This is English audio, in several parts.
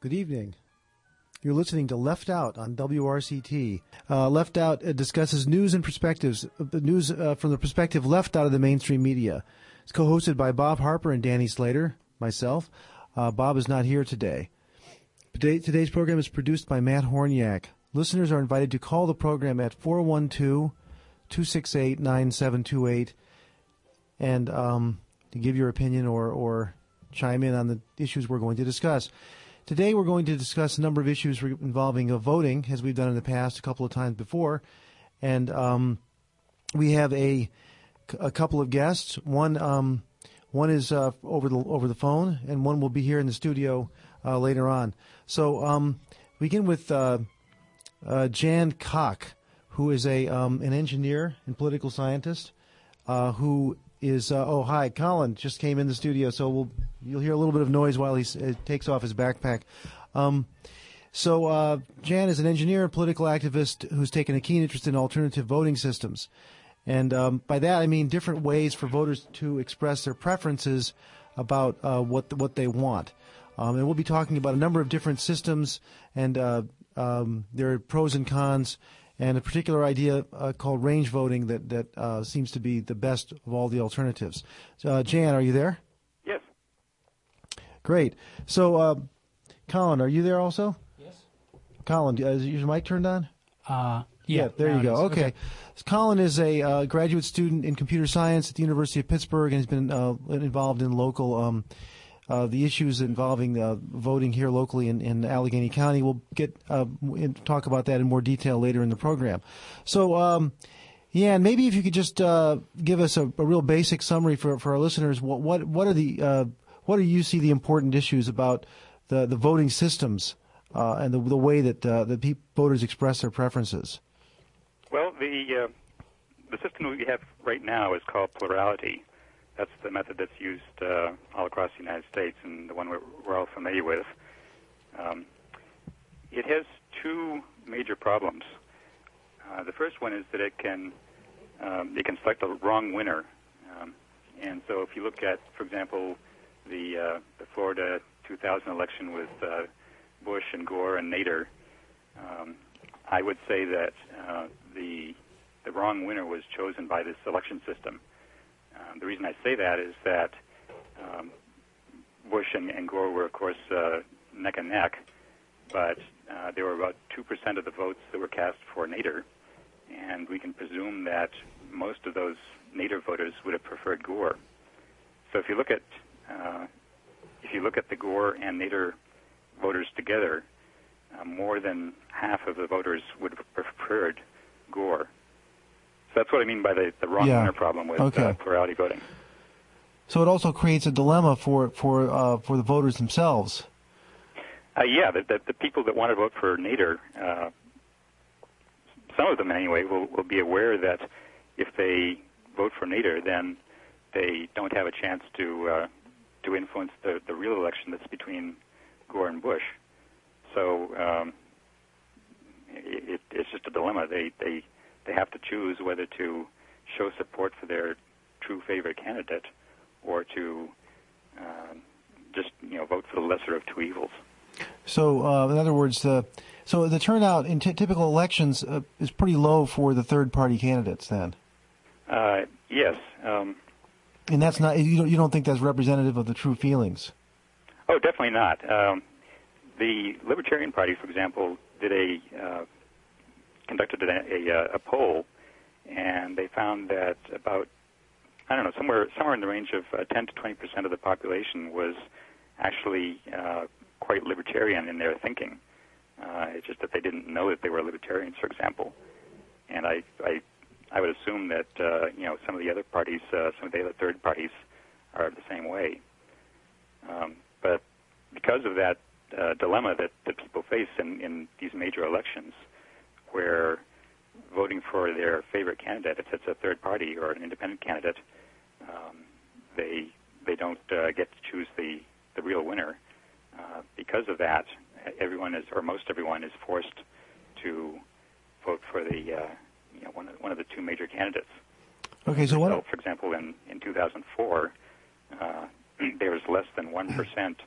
Good evening. You're listening to Left Out on WRCT. Uh, left Out uh, discusses news and perspectives, uh, news uh, from the perspective left out of the mainstream media. It's co-hosted by Bob Harper and Danny Slater, myself. Uh, Bob is not here today. today. Today's program is produced by Matt Horniak. Listeners are invited to call the program at 412-268-9728 and um, to give your opinion or, or chime in on the issues we're going to discuss. Today, we're going to discuss a number of issues involving uh, voting, as we've done in the past a couple of times before. And um, we have a, a couple of guests. One um, one is uh, over the over the phone, and one will be here in the studio uh, later on. So um, we begin with uh, uh Jan Koch, who is a um, an engineer and political scientist, uh, who is oh hi Colin just came in the studio so we'll you'll hear a little bit of noise while he uh, takes off his backpack. Um, so uh, Jan is an engineer and political activist who's taken a keen interest in alternative voting systems, and um, by that I mean different ways for voters to express their preferences about uh, what what they want. Um, and we'll be talking about a number of different systems and uh, um, their pros and cons and a particular idea uh, called range voting that that uh, seems to be the best of all the alternatives. Uh, Jan, are you there? Great. So, uh, Colin, are you there also? Yes. Colin, is your mic turned on? Uh, yeah, yeah, there you go. Okay. okay. Colin is a uh, graduate student in computer science at the University of Pittsburgh and has been uh, involved in local um, uh, the issues involving uh, voting here locally in, in, Allegheny County. We'll get uh, talk about that in more detail later in the program. So, um, yeah, and maybe if you could just uh, give us a, a, real basic summary for, for our listeners. What what what are the uh, what do you see the important issues about the the voting systems uh, and the the way that the pe- voters express their preferences? Well, the the system we have right now is called plurality that's the method that's used uh, all across the United States and the one we're, we're all familiar with. Um, it has two major problems. Uh, the first one is that it can um, it can select the wrong winner, um, and so if you look at, for example, the uh, the Florida 2000 election with uh, Bush and Gore and Nader, um, I would say that uh, the the wrong winner was chosen by this election system. Um, the reason I say that is that um, Bush and, and, Gore were, of course, uh, neck and neck, but uh, there were about 2% of the votes that were cast for Nader, and we can presume that most of those Nader voters would have preferred Gore. So if you look at uh, if you look at the Gore and Nader voters together, uh, more than half of the voters would have preferred Gore. So that's what I mean by the, the wrong yeah. winner problem with okay. uh, plurality voting. So it also creates a dilemma for for uh, for the voters themselves. Uh, yeah, the, the, the people that want to vote for Nader, uh, some of them anyway, will will be aware that if they vote for Nader, then they don't have a chance to uh, to influence the the real election that's between Gore and Bush. So um, it, it's just a dilemma. They they they have to choose whether to show support for their true favorite candidate or to um, just you know vote for the lesser of two evils. So, uh, in other words, the so the turnout in t- typical elections uh, is pretty low for the third-party candidates. Then, uh, yes, um, and that's not you don't you don't think that's representative of the true feelings. Oh, definitely not. Um, the Libertarian Party, for example, did a uh, conducted a, a, a poll, and they found that about I don't know somewhere somewhere in the range of uh, 10 to 20 percent of the population was actually uh, quite libertarian in their thinking. Uh, it's just that they didn't know that they were libertarians, for example. And I I, I would assume that uh, you know some of the other parties, uh, some of the other third parties, are the same way. Um, but because of that uh, dilemma that, that people face in, in these major elections, where voting for their favorite candidate, if it's a third party or an independent candidate, um, they they don't uh, get to choose the the real winner. Uh, because of that, everyone is, or most everyone, is forced to vote for the uh, you know one of, one of the two major candidates. Okay, so what? for example, in in 2004, uh, there was less than one percent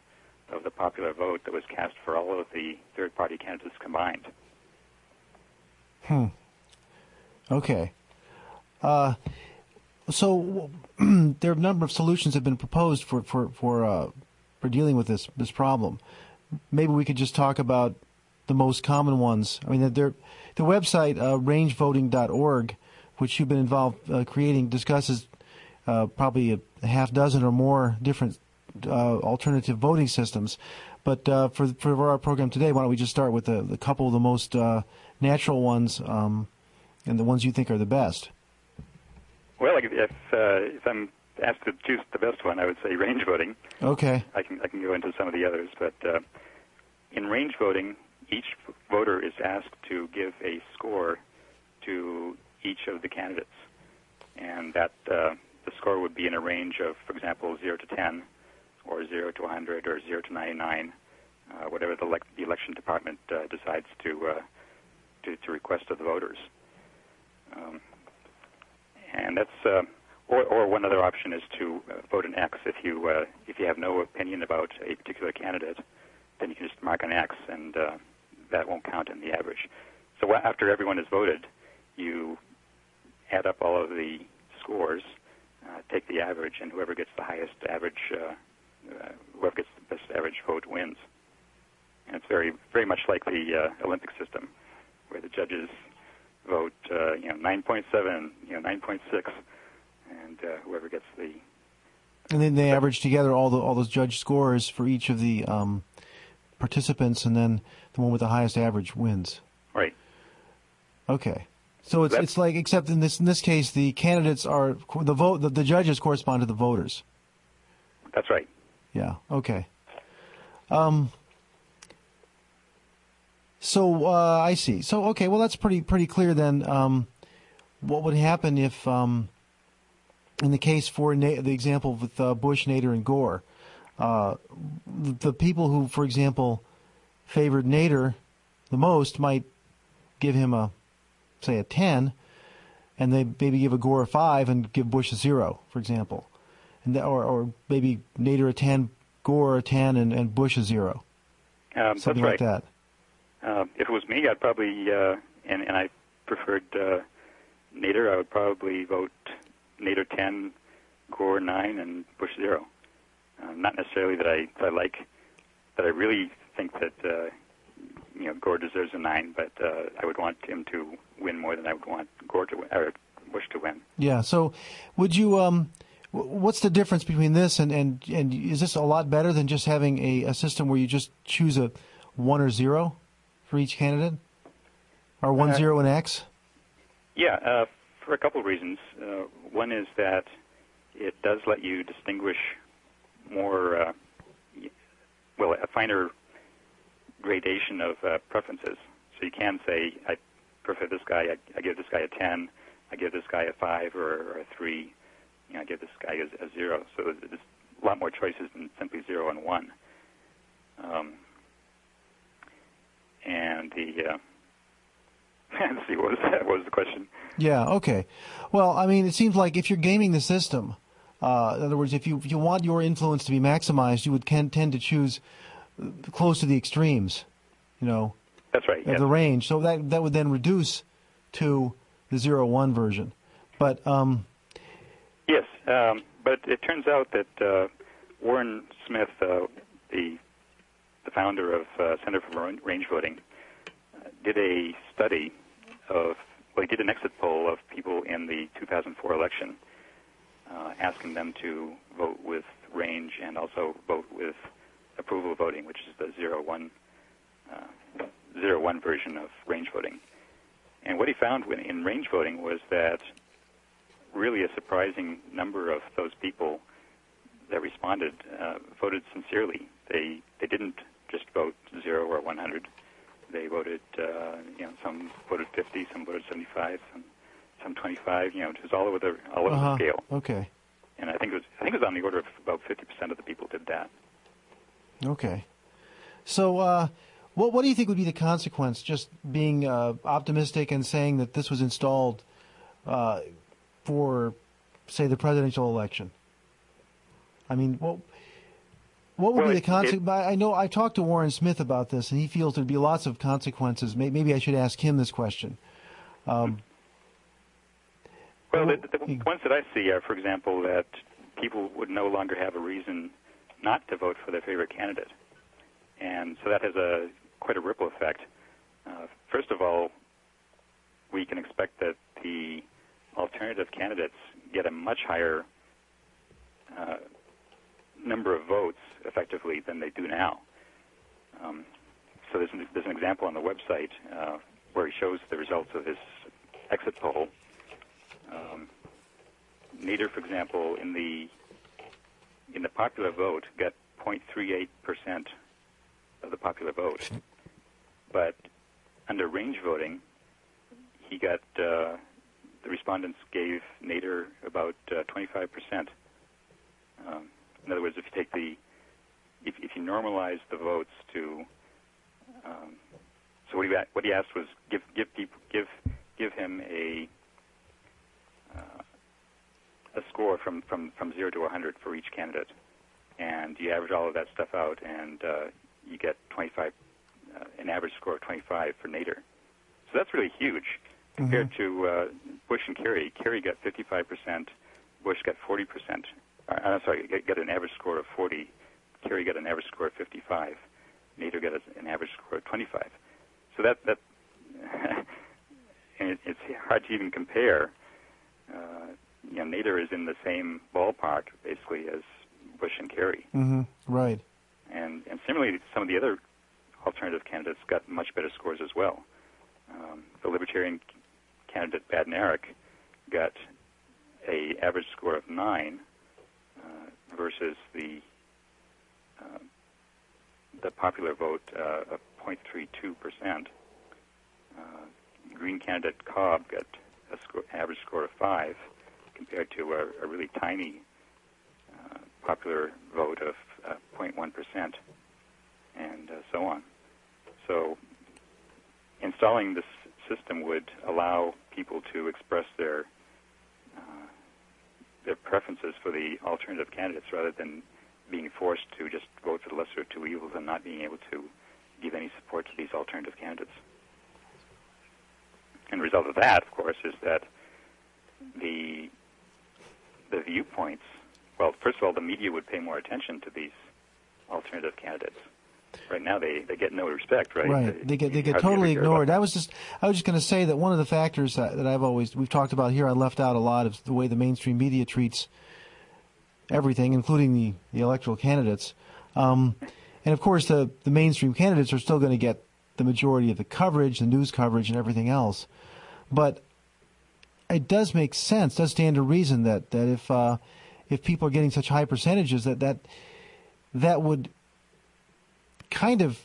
of the popular vote that was cast for all of the third-party candidates combined. Hmm. Okay. Uh, so there are a number of solutions that have been proposed for for for uh, for dealing with this this problem. Maybe we could just talk about the most common ones. I mean, the website uh, rangevoting.org, which you've been involved uh, creating, discusses uh, probably a, a, half dozen or more different uh, alternative voting systems. But uh, for for our program today, why don't we just start with the, the couple of the most uh, natural ones um, and the ones you think are the best? Well, if if I'm asked to choose the best one, I would say range voting. Okay. I can I can go into some of the others, but in range voting, each voter is asked to give a score to each of the candidates, and that uh, the score would be in a range of, for example, 0 to 10, or 0 to 100, or 0 to 99, uh, whatever the, le- the, election department uh, decides to, uh, to, to request of the voters. Um, and that's uh, or, or one other option is to uh, vote an X if you if you have no opinion about a particular candidate, then you can just mark an X and that won't count in the average. So after everyone has voted, you add up all of the scores, uh, take the average, and whoever gets the highest average, uh, uh, whoever gets the best average vote wins. And it's very, very much like the uh, Olympic system, where the judges vote, uh, you know, 9.7, you know, 9.6, and uh, whoever gets the. And then they average together all the all those judge scores for each of the um, participants, and then the one with the highest average wins. Right. Okay. So it's That's, it's like except in this in this case the candidates are the vote the, the judges correspond to the voters. That's right. Yeah. Okay. Um. So uh, I see. So okay. Well, that's pretty pretty clear then. Um, what would happen if, um, in the case for Na- the example with uh, Bush, Nader, and Gore, uh, the people who, for example, favored Nader the most might give him a, say, a 10, and they maybe give a Gore a 5 and give Bush a 0, for example. And that, or, or maybe Nader a 10, Gore a 10, and, and Bush a 0. Um, Something like that. Uh, if it was me, I'd probably, uh, and, and I preferred uh, Nader, I would probably vote Nader 10, Gore 9, and Bush 0. Uh, not necessarily that I that I like, that I really think that uh, you know Gore deserves a nine, but uh, I would want him to win more than I would want Gore to win, or Bush to win. Yeah. So, would you? Um, what's the difference between this and and and is this a lot better than just having a, a system where you just choose a one or zero for each candidate, or one uh, zero and X? Yeah, uh, for a couple of reasons. Uh, one is that it does let you distinguish more, uh, well, a finer gradation of uh, preferences. So you can say, I prefer this guy, I, I, give this guy a 10, I give this guy a 5 or, or a 3, you know, I give this guy a, a 0. So there's a lot more choices than simply 0 and 1. Um, and the, uh, see, what was that? What was the question? Yeah, okay. Well, I mean, it seems like if you're gaming the system, uh, in other words, if you if you want your influence to be maximized, you would can, tend to choose close to the extremes, you know. That's right. Of yes. the range, so that that would then reduce to the zero one version, but. Um, yes, um, but it turns out that uh, Warren Smith, uh, the the founder of uh, Center for Range Voting, uh, did a study of well, he did an exit poll of people in the 2004 election uh, asking them to vote with range and also vote with approval voting, which is the zero one uh, zero one version of range voting. And what he found when, in range voting was that really a surprising number of those people that responded uh, voted sincerely. They they didn't just vote zero or 100. They voted, uh, you know, some voted 50, some voted 75, some some 25. You know, it was all over the all over uh-huh. the scale. Okay. And I think it was I think it was on the order of about 50% of the people did that. Okay. So, uh, what what do you think would be the consequence? Just being uh, optimistic and saying that this was installed uh, for, say, the presidential election. I mean, well, What would Well, be the consequence? I know I talked to Warren Smith about this, and he feels there'd be lots of consequences. May- Maybe I should ask him this question. Um, Well, Well, the, the ones that I see are, for example, that people would no longer have a reason not to vote for their favorite candidate, and so that has a quite a ripple effect. Uh, first of all, we can expect that the alternative candidates get a much higher uh, number of votes effectively than they do now. Um, so there's an, there's an example on the website uh, where he shows the results of his exit poll. Um, Nader, for example, in the in the popular vote, got 0.38 percent of the popular vote, but under range voting, he got uh, the respondents gave Nader about uh, 25 percent. Um, in other words, if you take the if, if you normalize the votes to um, so what he what he asked was give give people give give him a a score from, from, from zero to 100 for each candidate, and you average all of that stuff out, and uh, you get 25 uh, an average score of 25 for Nader. So that's really huge compared to uh, Bush and Kerry. Kerry got 55 percent, Bush got 40 percent. Uh, I'm sorry, got, got an average score of 40. Kerry got an average score of 55. Nader got an average score of 25. So that that and it, it's hard to even compare. Uh, you know, Nader is in the same ballpark basically as Bush and Kerry, hmm Right. and and similarly, some of the other alternative candidates got much better scores as well. Um, the Libertarian candidate Badnarik got a average score of nine uh, versus the uh, the popular vote uh, of 0.32 percent. Uh, Green candidate Cobb got a score, average score of five, compared to a, a really tiny uh, popular vote of uh, 0.1 percent, and uh, so on. So, installing this system would allow people to express their uh, their preferences for the alternative candidates rather than being forced to just vote for the lesser of two evils and not being able to give any support to these alternative candidates. And the result of that, of course, is that the the viewpoints. Well, first of all, the media would pay more attention to these alternative candidates. Right now, they, they get no respect, right? Right. They get they get totally ever hear about ignored. I was just I was just going to say that one of the factors that, that I've always we've talked about here, I left out a lot of the way the mainstream media treats everything, including the, the electoral candidates. Um, and of course, the the mainstream candidates are still going to get the majority of the coverage, the news coverage, and everything else. But it does make sense, does stand to reason that that if uh, if people are getting such high percentages, that that that would kind of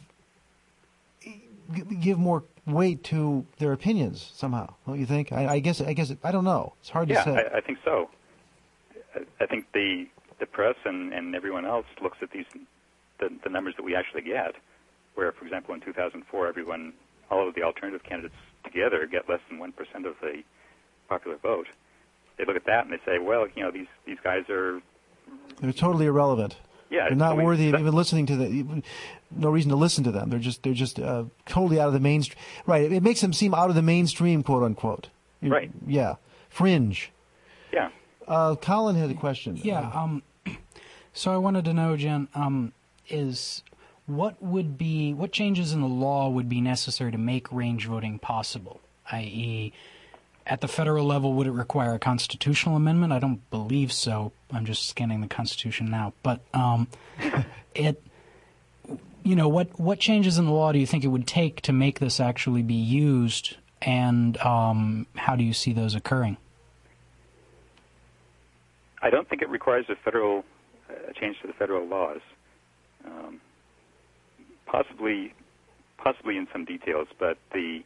give more weight to their opinions somehow. Don't you think? I, I guess. I guess. I don't know. It's hard Yeah, to say. I, I think so. I, I think the the press and, and everyone else looks at these the, the numbers that we actually get, where, for example, in 2004, everyone, all of the alternative candidates together get less than one percent of the popular vote. They look at that and they say, well, you know, these these guys are They're totally irrelevant. yeah, They're not so we- worthy of even listening to them. No reason to listen to them. They're just they're just uh, totally out of the mainstream. Right. It, it makes them seem out of the mainstream, quote unquote. You- Right. Yeah. Fringe. Yeah. Uh, Colin had a question. Yeah. Um, so I wanted to know, Jen, um, is what would be what changes in the law would be necessary to make range voting possible? I.e., at the federal level, would it require a constitutional amendment? I don't believe so. I'm just scanning the Constitution now, but um, it. You know what? What changes in the law do you think it would take to make this actually be used, and um, how do you see those occurring? I don't think it requires a federal uh, change to the federal laws. Um, possibly, possibly in some details, but the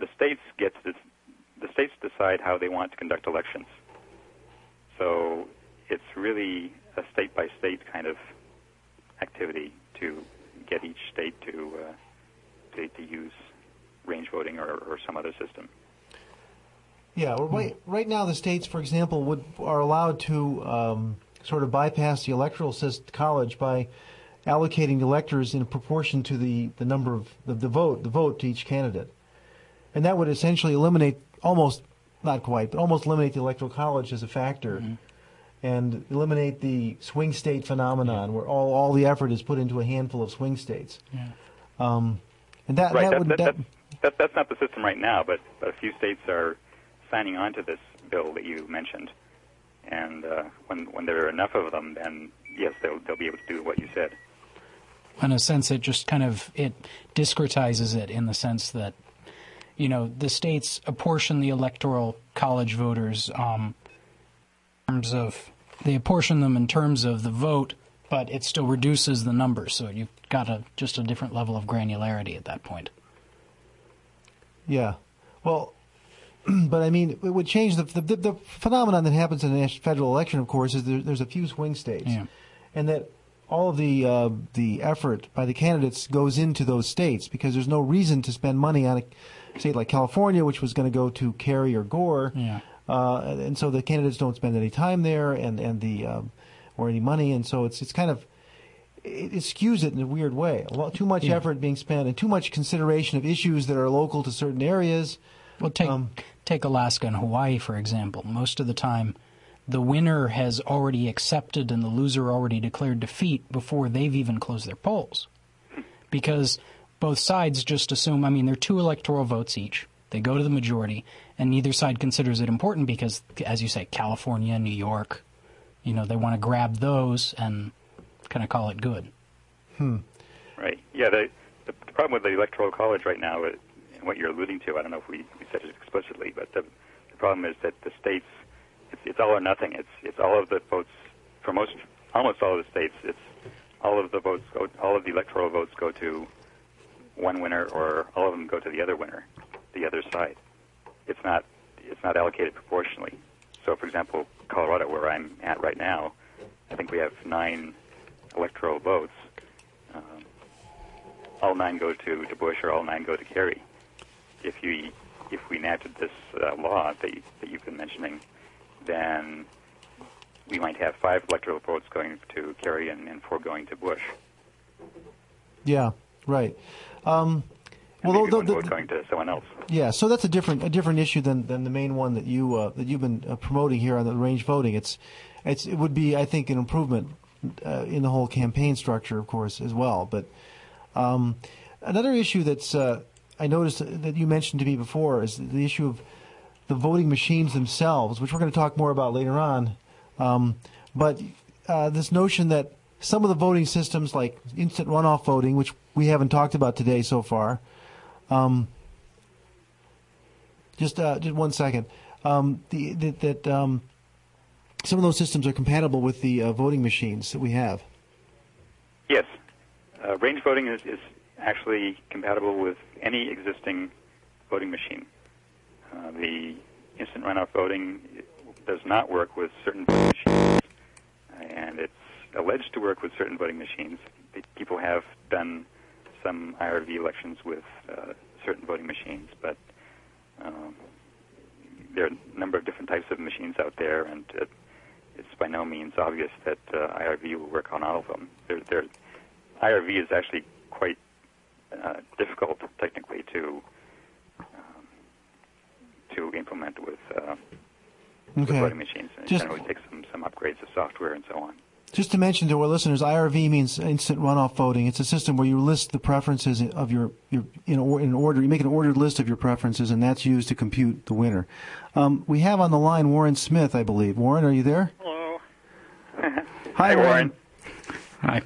the states get to the states decide how they want to conduct elections. So it's really a state by state kind of activity to get each state to uh, to, to use range voting or, or some other system. Yeah, right, right now the states, for example, would are allowed to um, sort of bypass the electoral college by allocating electors in proportion to the, the number of the, the vote the vote to each candidate, and that would essentially eliminate almost not quite, but almost eliminate the electoral college as a factor. Mm-hmm. And eliminate the swing state phenomenon, where all, all the effort is put into a handful of swing states. Yeah. Um, and that, Right. that That, would that, that, that, that, that's not the system right now, but, but a few states are signing on to this bill that you mentioned. And uh, when when there are enough of them, then yes, they'll they'll be able to do what you said. in a sense it just kind of it discretizes it in the sense that you know the states apportion the electoral college voters um, in terms of they apportion them in terms of the vote but it still reduces the number so you've got a just a different level of granularity at that point Yeah. Well, but I mean, it would change the, the the phenomenon that happens in a federal election. Of course, is there, there's a few swing states, Yeah. and that all of the uh, the effort by the candidates goes into those states because there's no reason to spend money on a state like California, which was going to go to Kerry or Gore, Yeah. uh, and so the candidates don't spend any time there and and the um, or any money, and so it's it's kind of it, it skews it in a weird way. A lot too much Yeah. effort being spent and too much consideration of issues that are local to certain areas. Well, take Um, take Alaska and Hawaii for example. Most of the time, the winner has already accepted and the loser already declared defeat before they've even closed their polls, because both sides just assume. I mean, they're two electoral votes each. They go to the majority, and neither side considers it important because, as you say, California, New York, you know, they want to grab those and kind of call it good. Right. Yeah. The, the, the problem with the electoral college right now, uh, and what you're alluding to, I don't know if we, we said it explicitly, but the, the problem is that the states, it's, it's all or nothing. It's it's all of the votes for most, almost all of the states. It's all of the votes go, all of the electoral votes go to one winner, or all of them go to the other winner, the other side. It's not it's not allocated proportionally. So, for example, Colorado, where I'm at right now, I think we have nine electoral votes. Um, all nine go to, to Bush, or all nine go to Kerry. If you if we enacted this uh, law that, you, that you've been mentioning, then we might have five electoral votes going to Kerry and, and four going to Bush. Yeah, right. Um, well, the- the- vote going to someone else. yeah. So that's a different a different issue than, than the main one that you uh, that you've been uh, promoting here on the range voting. It's it's it would be I think an improvement uh, in the whole campaign structure, of course, as well. But um, another issue that's uh, I noticed that you mentioned to me before is the issue of the voting machines themselves, which we're going to talk more about later on. Um, but uh, this notion that some of the voting systems, like instant runoff voting, which we haven't talked about today so far, um, just uh, just one second, um, the, that, that um, some of those systems are compatible with the uh, voting machines that we have. Yes, uh, range voting is, is actually compatible with any existing voting machine. Uh, the instant runoff voting does not work with certain voting machines, and it's alleged to work with certain voting machines. People have done some IRV elections with uh, certain voting machines, but um, there are a number of different types of machines out there, and it, it's by no means obvious that uh, IRV will work on all of them. There, there, IRV is actually quite uh, difficult technically to to implement with, uh, with voting machines. And Just- generally takes some, some upgrades of software and so on. Just to mention to our listeners, IRV means instant runoff voting. It's a system where you list the preferences of your, your in, or, in order. You make an ordered list of your preferences, and that's used to compute the winner. Um, we have on the line Warren Smith, I believe. Warren, are you there? Hello. Hi, Warren. Hi.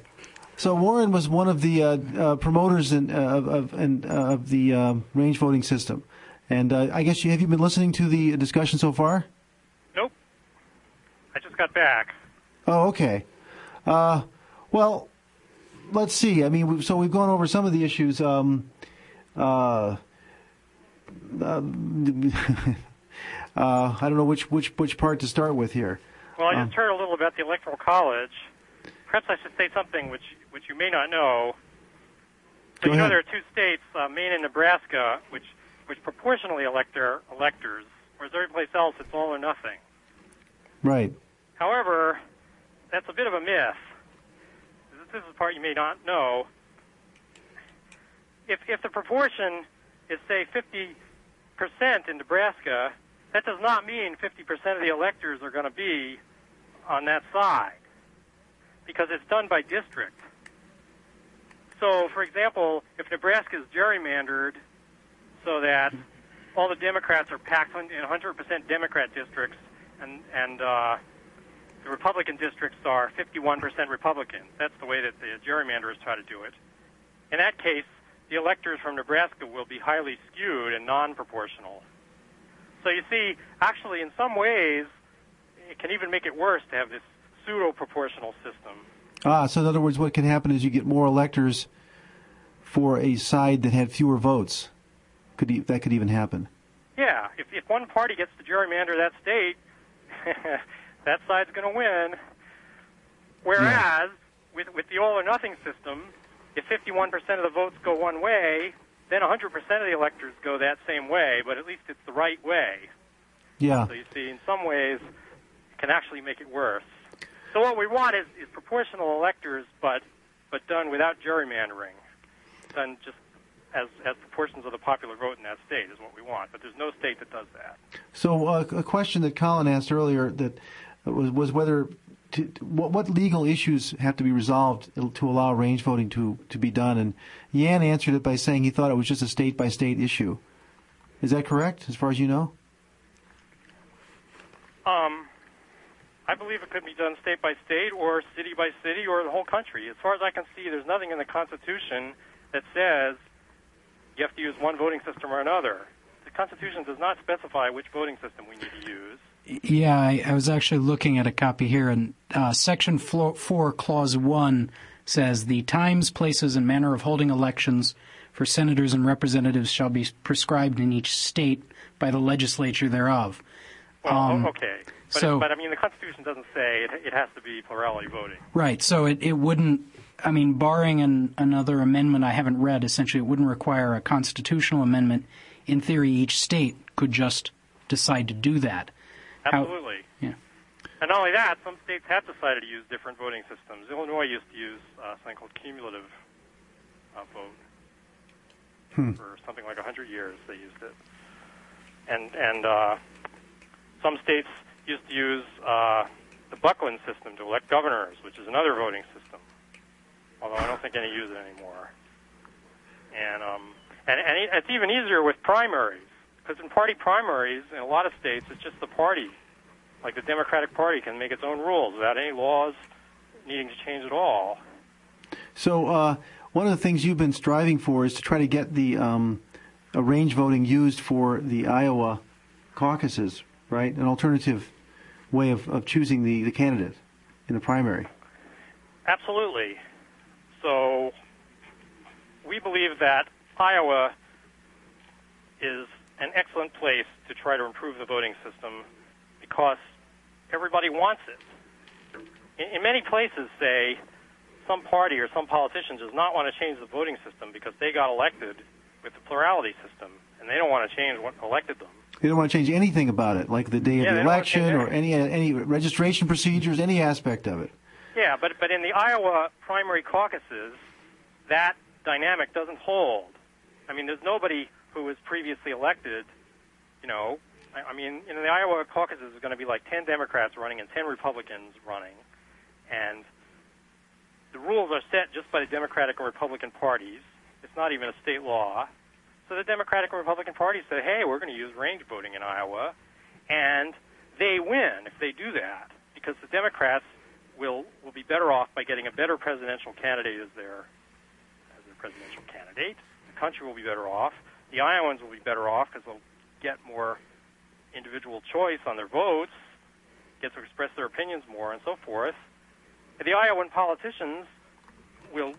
So Warren was one of the uh, uh, promoters in, uh, of of, and, uh, of the uh, range voting system, and uh, I guess you have you been listening to the discussion so far? Nope. I just got back. Oh, okay. Uh, well, let's see. I mean, we've, so we've gone over some of the issues. Um, uh, uh, uh, I don't know which which which part to start with here. Well, I Um, just heard a little about the Electoral College. Perhaps I should say something which which you may not know. So you know there are two states, uh, Maine and Nebraska, which which proportionally elect their electors, whereas every place else it's all or nothing. Right. However, that's a bit of a myth. This is the part you may not know. If if the proportion is say 50 percent in Nebraska, that does not mean 50 percent of the electors are going to be on that side because it's done by district. So, for example, if Nebraska is gerrymandered so that all the Democrats are packed in 100% Democrat districts, and and uh, the Republican districts are 51% Republican. That's the way that the gerrymanderers try to do it. In that case, the electors from Nebraska will be highly skewed and non-proportional. So you see, actually, in some ways, it can even make it worse to have this pseudo-proportional system. Ah, so in other words, what can happen is you get more electors for a side that had fewer votes. Could e- that could even happen? Yeah, if if one party gets to gerrymander that state, that side's going to win. Whereas with with the all or nothing system, if 51% of the votes go one way, then 100% of the electors go that same way, but at least it's the right way. Yeah. So you see, in some ways, it can actually make it worse. So what we want is, is proportional electors, but but done without gerrymandering, done just as as proportions of the popular vote in that state is what we want. But there's no state that does that. So uh, a question that Colin asked earlier that was was whether to, what, what legal issues have to be resolved to allow range voting to, to be done, and Yan answered it by saying he thought it was just a state by state issue. Is that correct, as far as you know? Um, I believe it could be done state by state, or city by city, or the whole country. As far as I can see, there's nothing in the Constitution that says you have to use one voting system or another. The Constitution does not specify which voting system we need to use. Yeah, I, I was actually looking at a copy here, and uh, Section 4, Clause 1 says the times, places, and manner of holding elections for senators and representatives shall be prescribed in each state by the legislature thereof. Well, Um, okay. But, so- but I mean, the Constitution doesn't say it, it has to be plurality voting. Right, so it, it wouldn't, I mean, barring an, another amendment I haven't read, essentially it wouldn't require a constitutional amendment. In theory, each state could just decide to do that. How- Absolutely. yeah. And not only that, some states have decided to use different voting systems. Illinois used to use uh, something called cumulative uh, vote for something like 100 years. They used it, and and uh, some states used to use uh, the Bucklin system to elect governors, which is another voting system. Although I don't think any use it anymore. And um, and and it's even easier with primaries because in party primaries in a lot of states it's just the party like the Democratic Party can make its own rules without any laws needing to change at all. So uh, one of the things you've been striving for is to try to get the um, range voting used for the Iowa caucuses, right? An alternative way of, of choosing the, the candidate in the primary. Absolutely. So we believe that Iowa is an excellent place to try to improve the voting system because everybody wants it. In, in many places, say, some party or some politician does not want to change the voting system because they got elected with the plurality system, and they don't want to change what elected them. They don't want to change anything about it, like the day Yeah, of the election or any any registration procedures, any aspect of it. Yeah, but but in the Iowa primary caucuses, that dynamic doesn't hold. I mean, there's nobody who was previously elected. You know, I, I mean, in the Iowa caucuses, is going to be like 10 Democrats running and 10 Republicans running, and the rules are set just by the Democratic and Republican parties. It's not even a state law. So the Democratic and Republican parties say, "Hey, we're going to use range voting in Iowa," and they win if they do that because the Democrats will will be better off by getting a better presidential candidate as their as their presidential candidate. The country will be better off. The Iowans will be better off because they'll get more individual choice on their votes, get to express their opinions more, and so forth. And the Iowan politicians will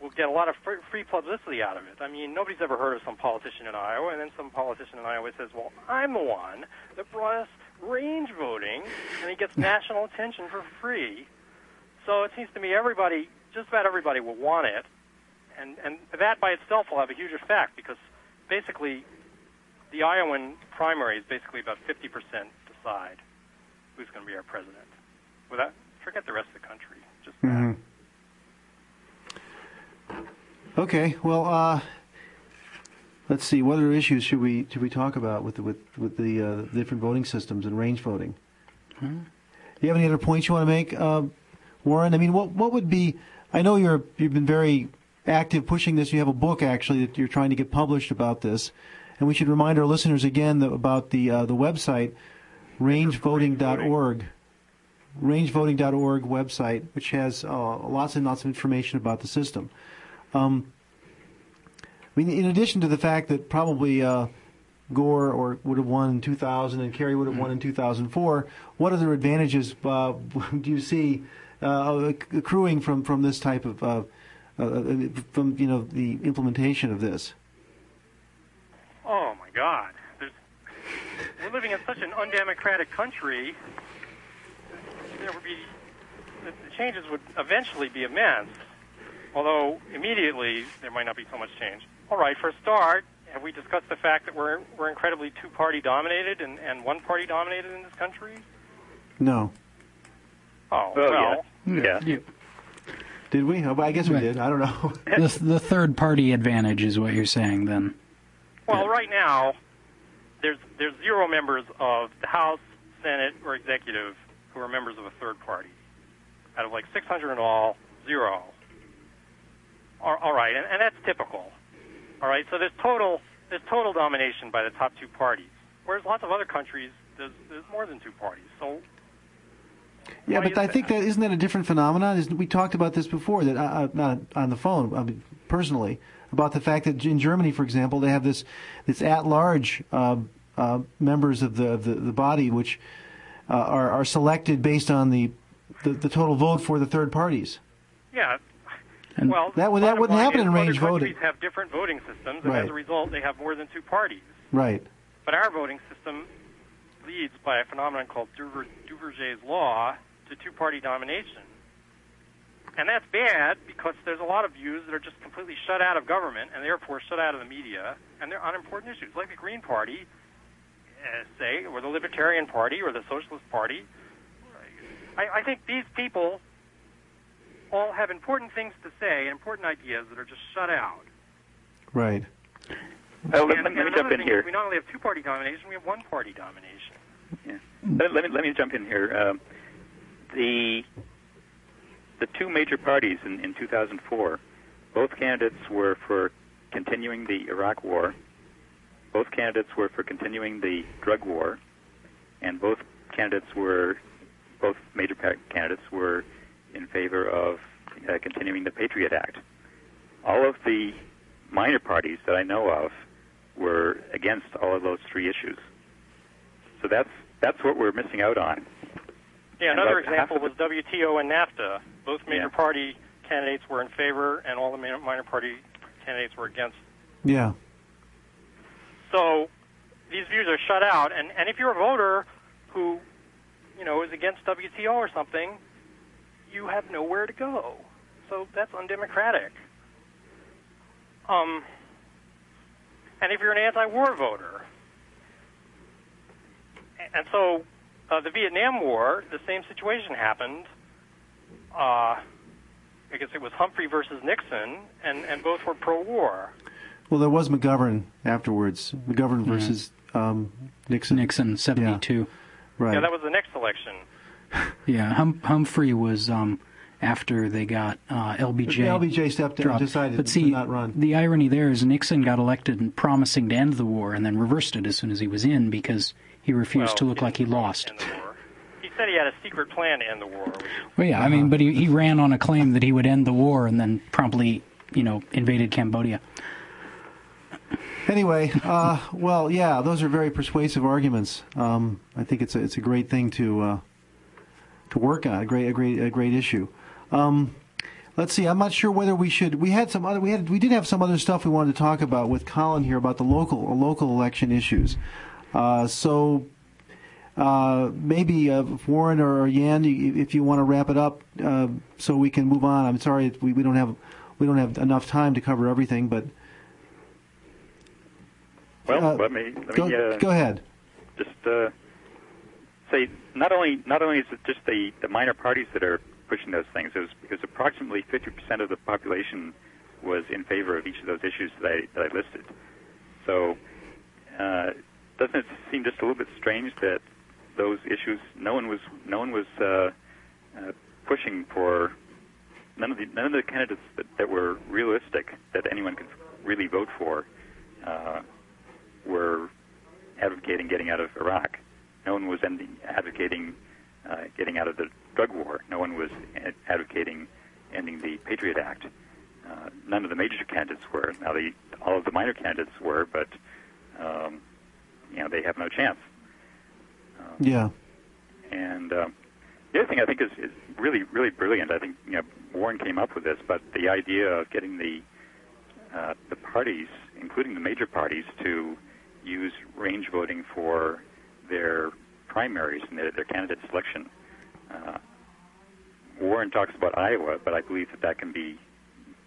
will get a lot of free, free publicity out of it. I mean, nobody's ever heard of some politician in Iowa, and then some politician in Iowa says, "Well, I'm the one that brought us range voting," and he gets national attention for free. So it seems to me everybody, just about everybody, will want it, and and that by itself will have a huge effect because basically the Iowan primary is basically about 50% decide who's going to be our president. Would that Forget the rest of the country. Just Mhm. Okay. Well, uh, let's see. What other issues should we should we talk about with the, with with the uh, different voting systems and range voting? Do you have any other points you want to make, uh, Warren? I mean, what what would be? I know you're you've been very active pushing this. You have a book actually that you're trying to get published about this, and we should remind our listeners again about the uh, the website rangevoting.org rangevoting.org website, which has uh, lots and lots of information about the system. Um, I mean, in addition to the fact that probably uh, Gore or would have won in 2000 and Kerry would have won in 2004, what other advantages uh, do you see accruing from, from this type of uh, uh, from you know the implementation of this? Oh my God! There's, we're living in such an undemocratic country. There would be the the changes would eventually be immense, although immediately there might not be so much change. All right, for a start, have we discussed the fact that we're we're incredibly two-party dominated and, and one-party dominated in this country? No, Oh Well, well, yeah. Yeah. did we? Oh, I guess we Right. did. I don't know. the, the third party advantage is what you're saying then. Well, right now, there's there's zero members of the House, Senate, or executive who are members of a third party. Out of like 600 in all, zero. All, all right, and, and that's typical. All right, so there's total there's total domination by the top two parties. Whereas lots of other countries, there's there's more than two parties. So Yeah, Why but is I think that? that isn't that a different phenomenon? Isn't, we talked about this before, that uh, uh, not on the phone, I mean, personally, about the fact that in Germany, for example, they have this this at-large uh, uh, members of the, of the the body, which uh, are are selected based on the, the the total vote for the third parties. yeah. And well, that would- that wouldn't happen in other range countries voting. have different voting systems, and Right. as a result, they have more than two parties. Right. But our voting system leads by a phenomenon called Duver, Duverger's law to two-party domination. And that's bad because there's a lot of views that are just completely shut out of government and therefore shut out of the media, and they're on important issues, like the Green Party, uh, say, or the Libertarian Party or the Socialist Party. I, I think these people all have important things to say important ideas that are just shut out. Right. Uh, let, And- let me jump in here. We not only have two-party domination, we have one-party domination. Yeah. Let, let me let me jump in here. Um, the the two major parties in, in 2004, both candidates were for continuing the Iraq War. Both candidates were for continuing the drug war, and both candidates were both major pa- candidates were in favor of uh, continuing the Patriot Act. All of the minor parties that I know of were against all of those three issues. So that's that's what we're missing out on. Yeah, And another example was WTO and NAFTA. Both major Yeah. party candidates were in favor, and all the minor minor party candidates were against. Yeah. So these views are shut out, and, and if you're a voter who, you know, is against WTO or something, you have nowhere to go. So that's undemocratic. Um, and if you're an anti-war voter, and so uh, the Vietnam War, the same situation happened. Uh, I guess it was Humphrey versus Nixon, and, and both were pro-war. Well, there was McGovern afterwards. McGovern versus um, Nixon. Nixon, 72. Right. Yeah, that was the next election. Yeah, hum- Humphrey was um, after they got uh, LBJ. LBJ stepped in. dropped. decided but to see, not run. The irony there is Nixon got elected and promising to end the war, and then reversed it as soon as he was in because he refused Well, to look like he lost. end the war. He said he had a secret plan to end the war. Well, yeah, I Uh-huh. mean, but he, he ran on a claim that he would end the war, and then promptly, you know, invaded Cambodia. Anyway, uh, well, yeah, those are very persuasive arguments. Um, I think it's a, it's a great thing to uh, to work on. A great a great a great issue. Um, let's see. I'm not sure whether we should. We had some other. We had we did have some other stuff we wanted to talk about with Colin here about the local local election issues. Uh, so. Uh, maybe uh, Warren or Yan, if you want to wrap it up, uh, so we can move on. I'm sorry we, we don't have we don't have enough time to cover everything, but Well, Uh, let me let go, me uh, go ahead. just uh, say not only not only is it just the, the minor parties that are pushing those things, it was, it was approximately 50% of the population was in favor of each of those issues that I, that I listed. So, uh, doesn't it seem just a little bit strange that those issues, no one was no one was uh, uh, pushing for none of the none of the candidates that, that were realistic that anyone could really vote for uh, were advocating getting out of Iraq. No one was ending, advocating uh, getting out of the drug war. No one was ad- advocating ending the Patriot Act. Uh, none of the major candidates were. Now, the, all of the minor candidates were, but um, you know they have no chance. Um, Yeah. and um, the other thing I think is, is really, really brilliant. I think you know Warren came up with this, but the idea of getting the uh, the parties, including the major parties, to use range voting for their primaries and their, their candidate selection. Uh, Warren talks about Iowa, but I believe that that can be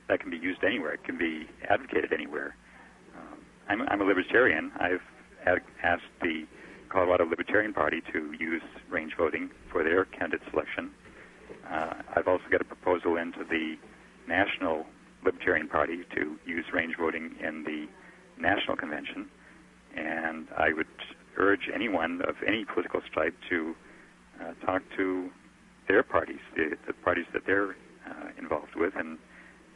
that can be used anywhere. It can be advocated anywhere. Um, I'm, I'm a libertarian. I've ad- asked the Colorado Libertarian Party to use range voting for their candidate selection. Uh, I've also got a proposal into the National Libertarian Party to use range voting in the national convention, and I would urge anyone of any political stripe to uh, talk to their parties, the, the parties that they're uh, involved with, and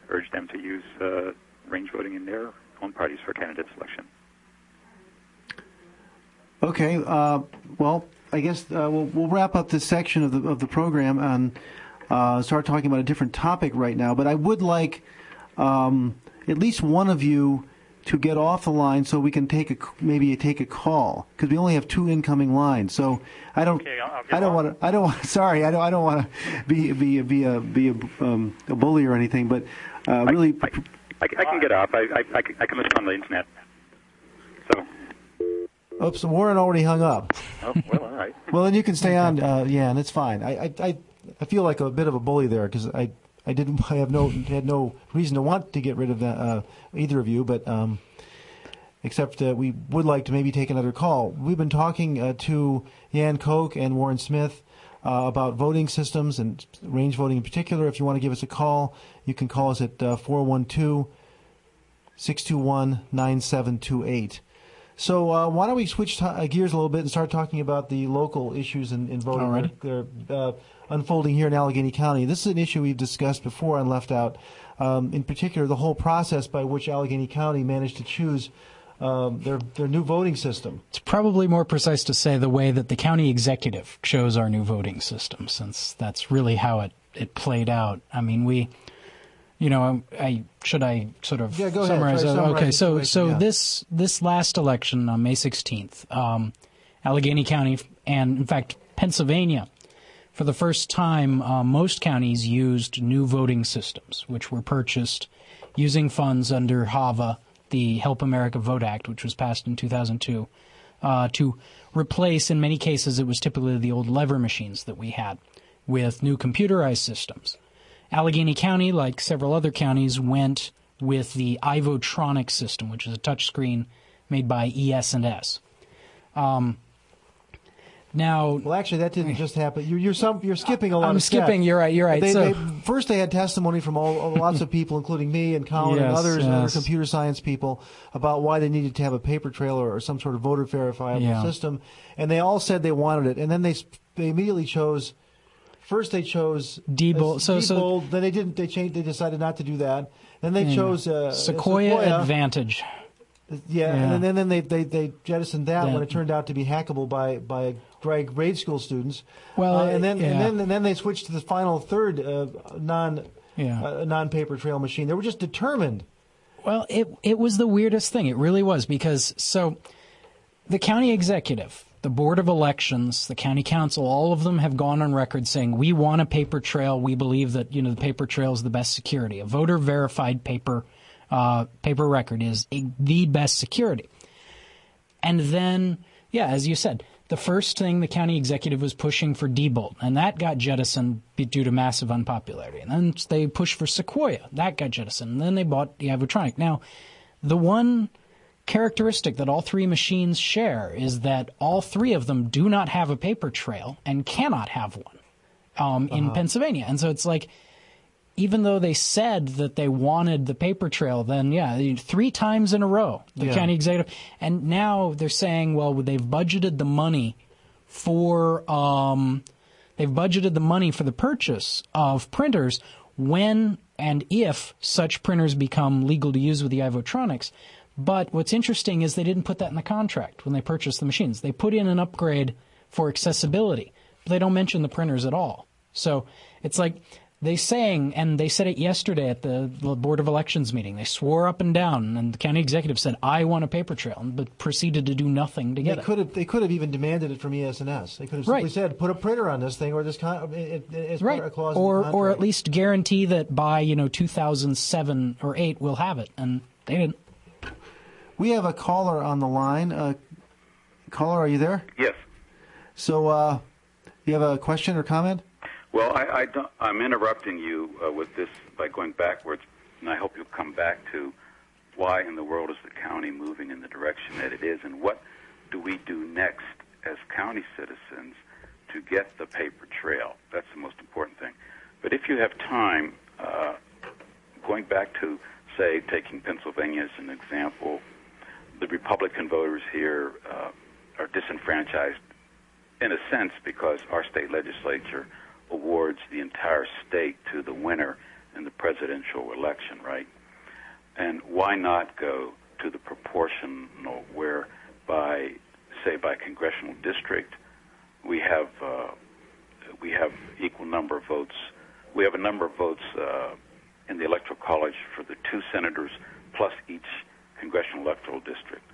urge them to use uh, range voting in their own parties for candidate selection. Okay. Uh, well, I guess uh, we'll, we'll wrap up this section of the of the program and uh, start talking about a different topic right now. But I would like um, at least one of you to get off the line so we can take a maybe take a call because we only have two incoming lines. So I don't. Okay, I'll- I'll get I don't want to. I don't. want Sorry, I don't. I don't want to be be be a be a, um, a bully or anything. But uh, really, I, I, I can get off. I, I, I, can- I can listen on the internet. So, oops, Warren already hung up. oh, well, all right. Well, then you can stay on. Uh, yeah, and it's fine. I, I, I, I feel like a bit of a bully there because I, I didn't. I have no had no reason to want to get rid of uh, either of you, but um, except uh, we would like to maybe take another call. We've been talking uh, to Jan Kok and Warren Smith. Uh, about voting systems and range voting in particular. If you want to give us a call, you can call us at uh, 412 621 9728. So uh, why don't we switch to- uh, gears a little bit and start talking about the local issues in, in voting Alrighty. that are uh, unfolding here in Allegheny County. This is an issue we've discussed before on Left Out. Um, in particular, the whole process by which Allegheny County managed to choose um, their their new voting system. It's probably more precise to say the way that the county executive chose our new voting system, since that's really how it, it played out. I mean, we, you know, I should I sort of Yeah, go summarize? Uh, summarize okay, so so yeah. this this last election on May sixteenth, um, Allegheny County and in fact Pennsylvania, for the first time, uh, most counties used new voting systems, which were purchased using funds under HAVA, the Help America Vote Act, which was passed in 2002, uh, to replace, in many cases, it was typically the old lever machines that we had, with new computerized systems. Allegheny County, like several other counties, went with the Ivotronic system, which is a touchscreen made by ES&S. Um, now, Well, actually, that didn't just happen. You're you're, some, you're skipping a lot. I'm of steps. skipping. You're right. You're right. They, so, they, first, they had testimony from all, lots of people, including me and Colin and Yes, others, and other computer science people, about why they needed to have a paper trail or, or some sort of voter verifiable Yeah. system. And they all said they wanted it. And then they they immediately chose. First, they chose Diebold- uh, so- so- then they didn't. They changed. They decided not to do that. Then they chose uh, Sequoia, Advantage. yeah, Yeah. and then, then they, they, they jettisoned that Yeah. when it turned out to be hackable by by grade, grade school students. Well, Uh, and then yeah. and then and then they switched to the final third uh, non Yeah. uh, non paper trail machine. They were just determined. Well, it it was the weirdest thing. It really was because so the county executive, the board of elections, the county council, all of them have gone on record saying we want a paper trail. We believe that you know the paper trail is the best security. A voter verified paper uh, paper record is a, the best security. And then, yeah, as you said, the first thing the county executive was pushing for Diebold, and that got jettisoned due to massive unpopularity. And then they pushed for Sequoia, that got jettisoned. And then they bought the Ivotronic. Now, the one characteristic that all three machines share is that all three of them do not have a paper trail and cannot have one um, in Pennsylvania. And so it's like, even though they said that they wanted the paper trail, then yeah, three times in a row, the Yeah. county executive, and now they're saying, well, they've budgeted the money for, um, they've budgeted the money for the purchase of printers when and if such printers become legal to use with the Ivotronics. But what's interesting is they didn't put that in the contract when they purchased the machines. They put in an upgrade for accessibility, but they don't mention the printers at all. So it's like they saying, and they said it yesterday at the, the Board of Elections meeting. They swore up and down, and the county executive said, "I want a paper trail," but proceeded to do nothing to They get it. could have they could have even demanded it from ES&S. They could have simply Right. said, "Put a printer on this thing," or this con- it, it, it's right a clause in the or or at least guarantee that by you know 2007 or 8 we'll have it and they didn't We have a caller on the line. Uh, caller, are you there? Yes. So, uh, you have a question or comment? Well, I, I'm interrupting you uh, with this by going backwards, and I hope you'll come back to why in the world is the county moving in the direction that it is, and what do we do next as county citizens to get the paper trail? That's the most important thing. But if you have time, uh, going back to, say, taking Pennsylvania as an example, the Republican voters here uh, are disenfranchised in a sense because our state legislature awards the entire state to the winner in the presidential election, right? And why not go to the proportional where by say by congressional district we have uh, we have equal number of votes. We have a number of votes uh, in the electoral college for the two senators plus each congressional electoral district.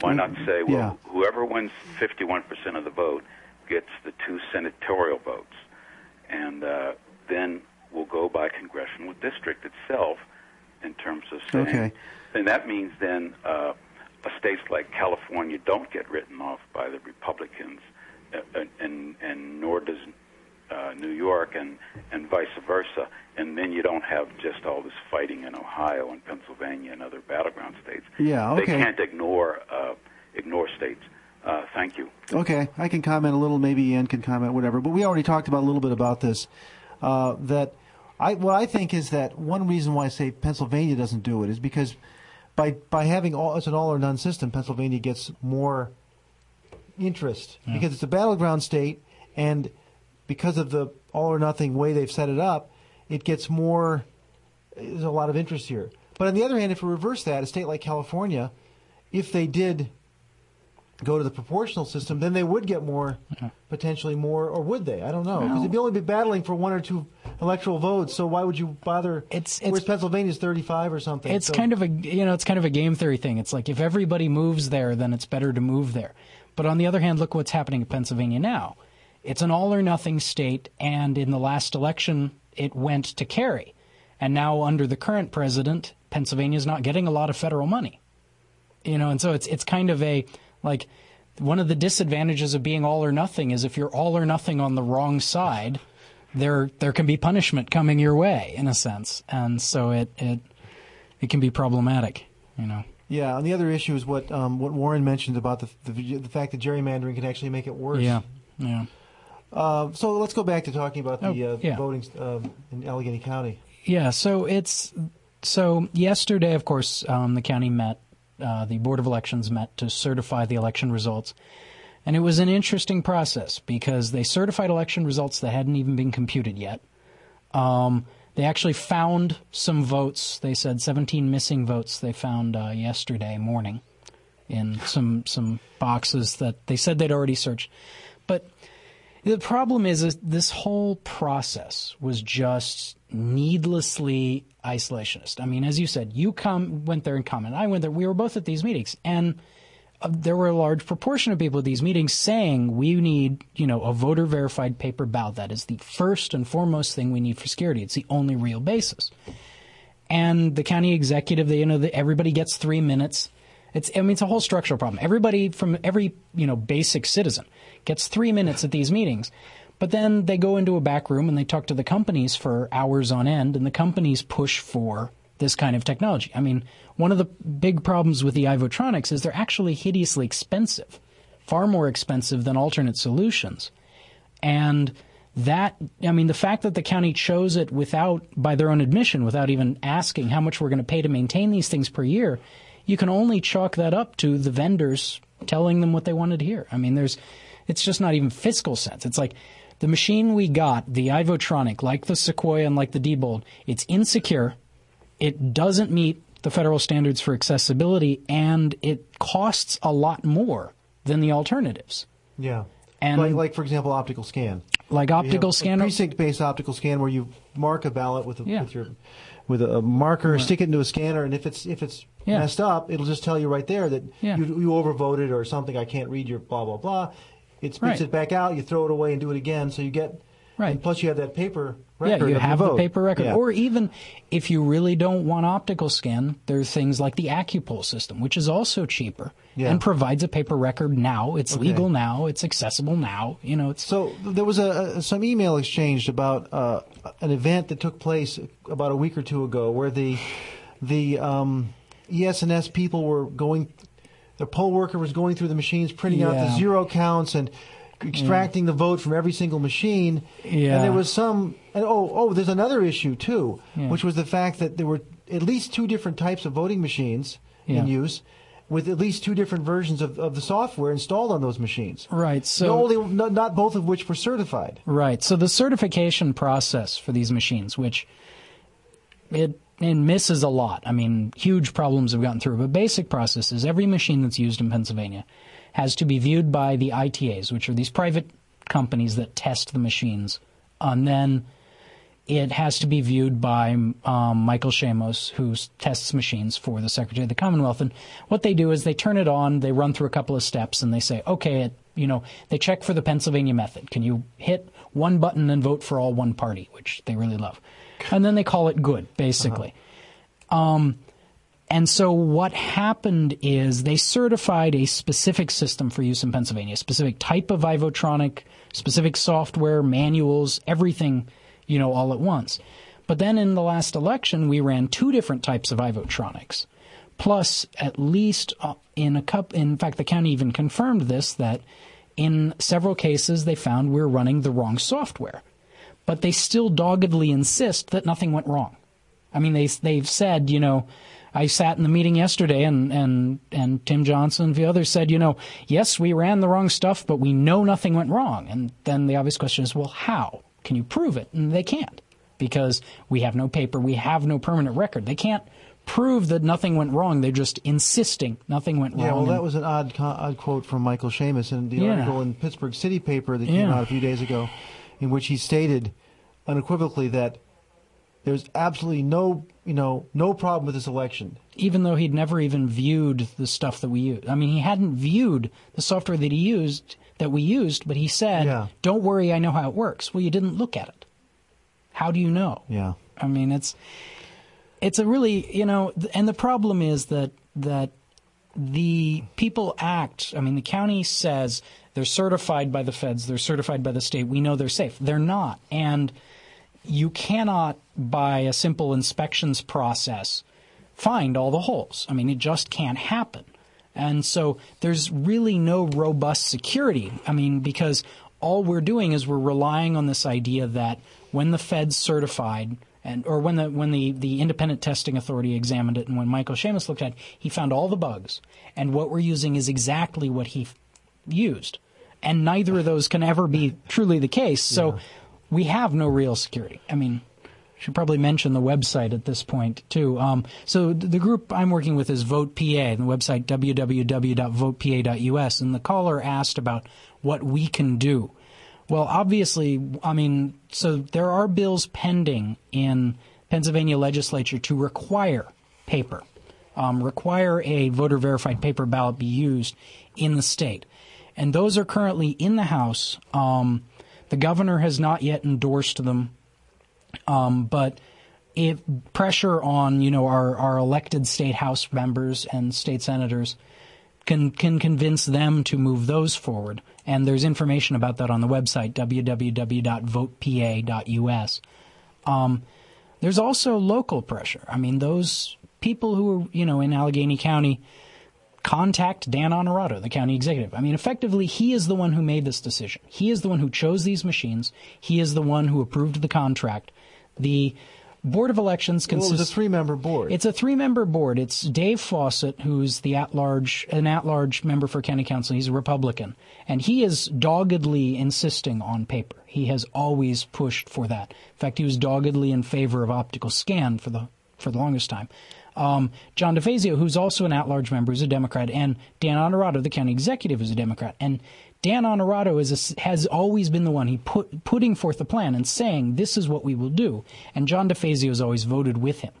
Why not say, well, Yeah. whoever wins 51% of the vote gets the two senatorial votes, and uh, then we'll go by congressional district itself in terms of saying. Okay. And that means then uh, states like California don't get written off by the Republicans, uh, and, and, and nor does uh, New York, and, and vice versa. And then you don't have just all this fighting in Ohio and Pennsylvania and other battleground states. Yeah, They can't ignore uh, ignore states. Uh, thank you. Okay, I can comment a little. Maybe Ian can comment, whatever. But we already talked about a little bit about this. Uh, that I what I think is that one reason why I say Pennsylvania doesn't do it is because by by having all it's an all or none system, Pennsylvania gets more interest because it's a battleground state, and because of the all or nothing way they've set it up, it gets more. There's a lot of interest here. But on the other hand, if we reverse that, a state like California, if they did go to the proportional system, then they would get more, potentially more, or would they? I don't know because they'd only be battling for one or two electoral votes. So why would you bother? It's- whereas it's- Pennsylvania's thirty-five or something. it's so- kind of a you know it's kind of a game theory thing it's like if everybody moves there then it's better to move there but on the other hand look what's happening in pennsylvania now it's an all or nothing state and in the last election it went to kerry and now under the current president pennsylvania's not getting a lot of federal money you know and so it's it's kind of a like one of the disadvantages of being all or nothing is if you're all or nothing on the wrong side there there can be punishment coming your way in a sense and so it it it can be problematic you know Yeah, and the other issue is what um, what Warren mentioned about the, the the fact that gerrymandering can actually make it worse. yeah yeah Uh, so let's go back to talking about the Oh, uh, yeah. voting um, in Allegheny County. Yeah, so it's so yesterday, of course, um, the county met, uh, the board of elections met to certify the election results, and it was an interesting process because they certified election results that hadn't even been computed yet. Um, they actually found some votes. They said 17 missing votes they found uh, yesterday morning in some some boxes that they said they'd already searched, but the problem is, is this whole process was just needlessly isolationist. I mean, as you said, you come went there and commented. I went there. We were both at these meetings, and uh, there were a large proportion of people at these meetings saying we need, you know, a voter verified paper ballot. That is the first and foremost thing we need for security. It's the only real basis. And the county executive, they, you know, the, everybody gets three minutes. It's, I mean, it's a whole structural problem. Everybody from every, you know, basic citizen gets three minutes at these meetings. But then they go into a back room and they talk to the companies for hours on end, and the companies push for this kind of technology. I mean, one of the big problems with the Ivotronics is they're actually hideously expensive, far more expensive than alternate solutions. And that, I mean, the fact that the county chose it without, by their own admission, without even asking how much we're going to pay to maintain these things per year, you can only chalk that up to the vendors telling them what they wanted to hear. I mean, there's, it's just not even fiscal sense. It's like the machine we got, the Ivotronic, like the Sequoia and like the Diebold, it's insecure. It doesn't meet the federal standards for accessibility, and it costs a lot more than the alternatives. Yeah. And like, like for example, optical scan. like optical scanner, precinct-based optical scan where you mark a ballot with a, Yeah. with your with a marker, stick it into a scanner, and if it's if it's Yeah. messed up, it'll just tell you right there that Yeah. you, you overvoted or something. I can't read your blah blah blah. It spits Right. it back out. You throw it away and do it again. So you get Right. And plus, you have that paper record. Yeah, you have the paper record. Yeah. Or even if you really don't want optical scan, there are things like the AccuPoll system, which is also cheaper Yeah. and provides a paper record now. It's Okay. legal now. It's accessible now. You know, it's So there was a, some email exchanged about uh, an event that took place about a week or two ago, where the the um, ES&S people were going, the poll worker was going through the machines, printing out the zero counts and extracting the vote from every single machine. Yeah. And there was some, and oh, oh, there's another issue too, Yeah. which was the fact that there were at least two different types of voting machines Yeah. in use. With at least two different versions of, of the software installed on those machines. right. So No, only, not, not both of which were certified. Right. So the certification process for these machines, which it it misses a lot. I mean, huge problems have gotten through. But basic process is every machine that's used in Pennsylvania has to be viewed by the ITAs, which are these private companies that test the machines, and then it has to be viewed by um, Michael Shamos, who tests machines for the Secretary of the Commonwealth. And what they do is they turn it on, they run through a couple of steps, and they say, okay, it, you know, they check for the Pennsylvania method. Can you hit one button and vote for all one party, which they really love, and then they call it good, basically. Um, and so what happened is they certified a specific system for use in Pennsylvania, a specific type of Ivotronic, specific software, manuals, everything, you know, all at once. But then in the last election, we ran two different types of Ivotronics. Plus, at least uh, in a cup, in fact, the county even confirmed this that in several cases they found we're running the wrong software. But they still doggedly insist that nothing went wrong. I mean, they they've said, you know, I sat in the meeting yesterday, and and and Tim Johnson and the others said, you know, yes, we ran the wrong stuff, but we know nothing went wrong. And then the obvious question is, well, how can you prove it? And they can't because we have no paper, we have no permanent record. They can't prove that nothing went wrong. They're just insisting nothing went Yeah, wrong. well, that was an odd, odd quote from Michael Shamos in the Yeah. article in Pittsburgh City paper that came Yeah. out a few days ago, in which he stated unequivocally that there's absolutely no, you know, no problem with this election. even though he'd never even viewed the stuff that we used. I mean, he hadn't viewed the software that he used that we used, but he said, Yeah. "Don't worry, I know how it works." Well, you didn't look at it. How do you know? Yeah. I mean, it's it's a really you know, th- and the problem is that that the people act. I mean, the county says they're certified by the feds, they're certified by the state. We know they're safe. They're not, and you cannot, by a simple inspections process, find all the holes. I mean, it just can't happen. And so there's really no robust security. I mean, because all we're doing is we're relying on this idea that when the Fed's certified, and or when the when the, the independent testing authority examined it, and when Michael Shamos looked at it, he found all the bugs, and what we're using is exactly what he f- used, and neither of those can ever be truly the case. So we have no real security. I mean, should probably mention the website at this point too. Um, so the group I'm working with is Vote PA, and the website www.votepa.us. And the caller asked about what we can do. Well, obviously, I mean, so there are bills pending in Pennsylvania legislature to require paper, um, require a voter verified paper ballot be used in the state, and those are currently in the House. Um, the governor has not yet endorsed them um, but if pressure on you know our, our elected state house members and state senators can can convince them to move those forward. And there's information about that on the website www.votepa.us. Um, There's also local pressure. I mean, those people who are, you know, in Allegheny County contact Dan Onorato, the county executive. I mean, effectively, he is the one who made this decision. He is the one who chose these machines. He is the one who approved the contract. The Board of Elections consists. Well, it's a three-member board. It's a three-member board. It's Dave Fawcett, who's the at-large, an at-large member for county council. He's a Republican, and he is doggedly insisting on paper. He has always pushed for that. In fact, he was doggedly in favor of optical scan for the for the longest time. Um, John DeFazio, who's also an at-large member, is a Democrat, and Dan Onorato, the county executive, is a Democrat. And Dan Onorato is a, has always been the one he put putting forth the plan and saying this is what we will do. And John DeFazio has always voted with him.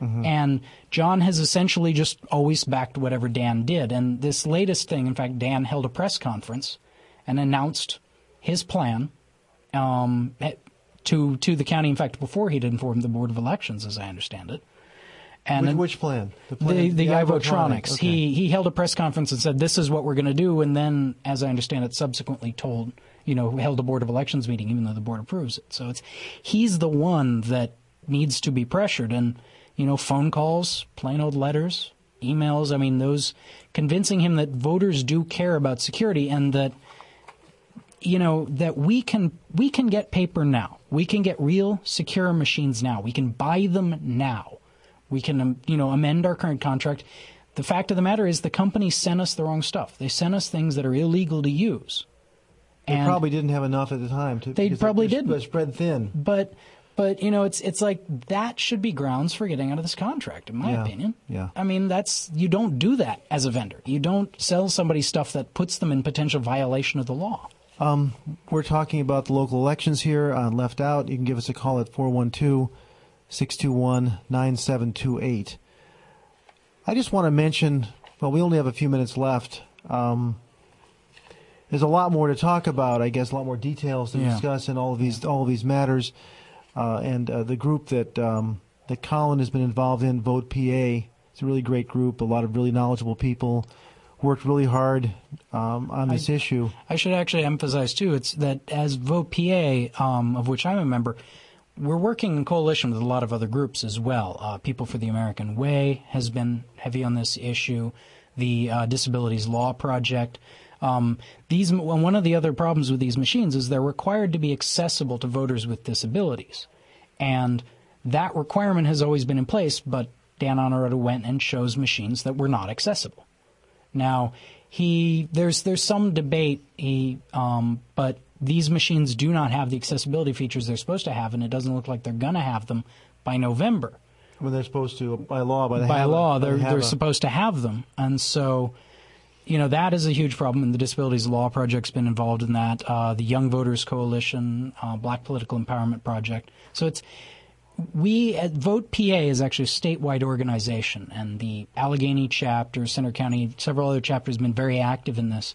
Mm-hmm. And John has essentially just always backed whatever Dan did. And this latest thing, in fact, Dan held a press conference and announced his plan um, to to the county. In fact, before he did inform the board of elections, as I understand it. And which, which plan? The, plan, the, the, the Ivotronics. Okay. He he held a press conference and said, "This is what we're going to do," and then, as I understand it, subsequently told, you know, held a board of elections meeting, even though the board approves it. So it's he's the one that needs to be pressured, and you know, phone calls, plain old letters, emails. I mean, those convincing him that voters do care about security and that you know that we can we can get paper now. We can get real secure machines now. We can buy them now. We can, um, you know, amend our current contract. The fact of the matter is, the company sent us the wrong stuff. They sent us things that are illegal to use. They and probably didn't have enough at the time. To, they probably didn't. Spread thin. But, but you know, it's it's like that should be grounds for getting out of this contract, in my yeah. opinion. Yeah. I mean, that's you don't do that as a vendor. You don't sell somebody stuff that puts them in potential violation of the law. Um, we're talking about the local elections here on Left Out. You can give us a call at 412 621 9728. I just want to mention, well, we only have a few minutes left. Um, there's a lot more to talk about, I guess, a lot more details to yeah. discuss in all of these all of these matters. Uh, and uh, the group that um, that Colin has been involved in, Vote PA, it's a really great group. A lot of really knowledgeable people worked really hard um, on this I, issue. I should actually emphasize too, it's that as Vote PA, um, of which I'm a member, we're working in coalition with a lot of other groups as well. Uh, People for the American Way has been heavy on this issue. The uh, Disabilities Law Project. Um, these one of the other problems with these machines is they're required to be accessible to voters with disabilities, and that requirement has always been in place. But Dan Onorato went and chose machines that were not accessible. Now he there's there's some debate he um, but these machines do not have the accessibility features they're supposed to have, and it doesn't look like they're going to have them by November. When they're supposed to, by law, by, the by law, a, they're they are supposed to have them, and so you know that is a huge problem. And the Disabilities Law Project's been involved in that. Uh, the Young Voters Coalition, uh, Black Political Empowerment Project. So it's we at Vote PA is actually a statewide organization, and the Allegheny chapter, Centre County, several other chapters have been very active in this.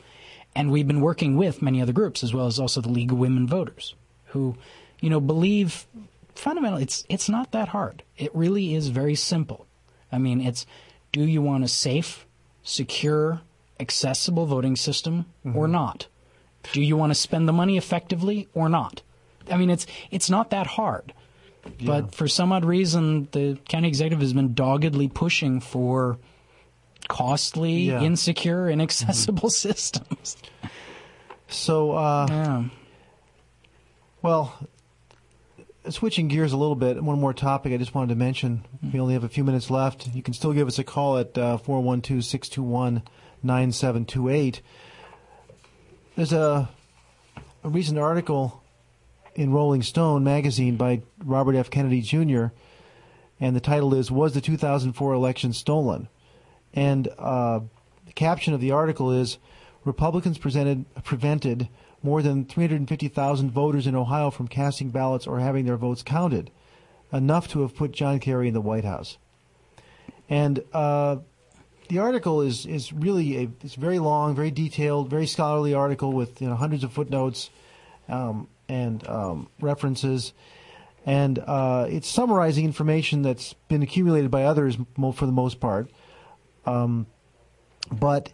And we've been working with many other groups, as well as also the League of Women Voters, who, you know, believe fundamentally it's it's not that hard. It really is very simple. I mean, it's do you want a safe, secure, accessible voting system mm-hmm. or not? Do you want to spend the money effectively or not? I mean, it's it's not that hard. Yeah. But for some odd reason, the county executive has been doggedly pushing for costly, yeah. insecure, inaccessible mm-hmm. systems. So, uh, yeah. well, switching gears a little bit, one more topic I just wanted to mention. Mm-hmm. We only have a few minutes left. You can still give us a call at uh, 412 621 9728. There's a, a recent article in Rolling Stone magazine by Robert F. Kennedy Jr., and the title is Was the 2004 Election Stolen? And uh, the caption of the article is Republicans presented, prevented more than 350,000 voters in Ohio from casting ballots or having their votes counted, enough to have put John Kerry in the White House. And uh, the article is is really a it's very long, very detailed, very scholarly article with you know hundreds of footnotes um, and um, references, and uh, it's summarizing information that's been accumulated by others for the most part. Um, but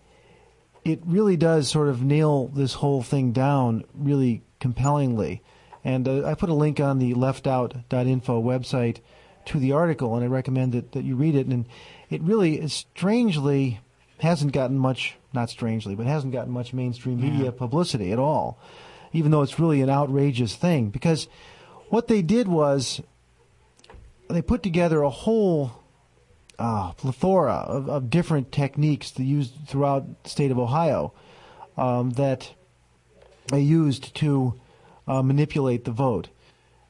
it really does sort of nail this whole thing down really compellingly. And uh, I put a link on the leftout.info website to the article, and I recommend that, that you read it. And it really strangely hasn't gotten much, not strangely, but hasn't gotten much mainstream media publicity at all, even though it's really an outrageous thing. Because what they did was they put together a whole uh, plethora of, of different techniques to use throughout the state of Ohio um, that they used to uh, manipulate the vote.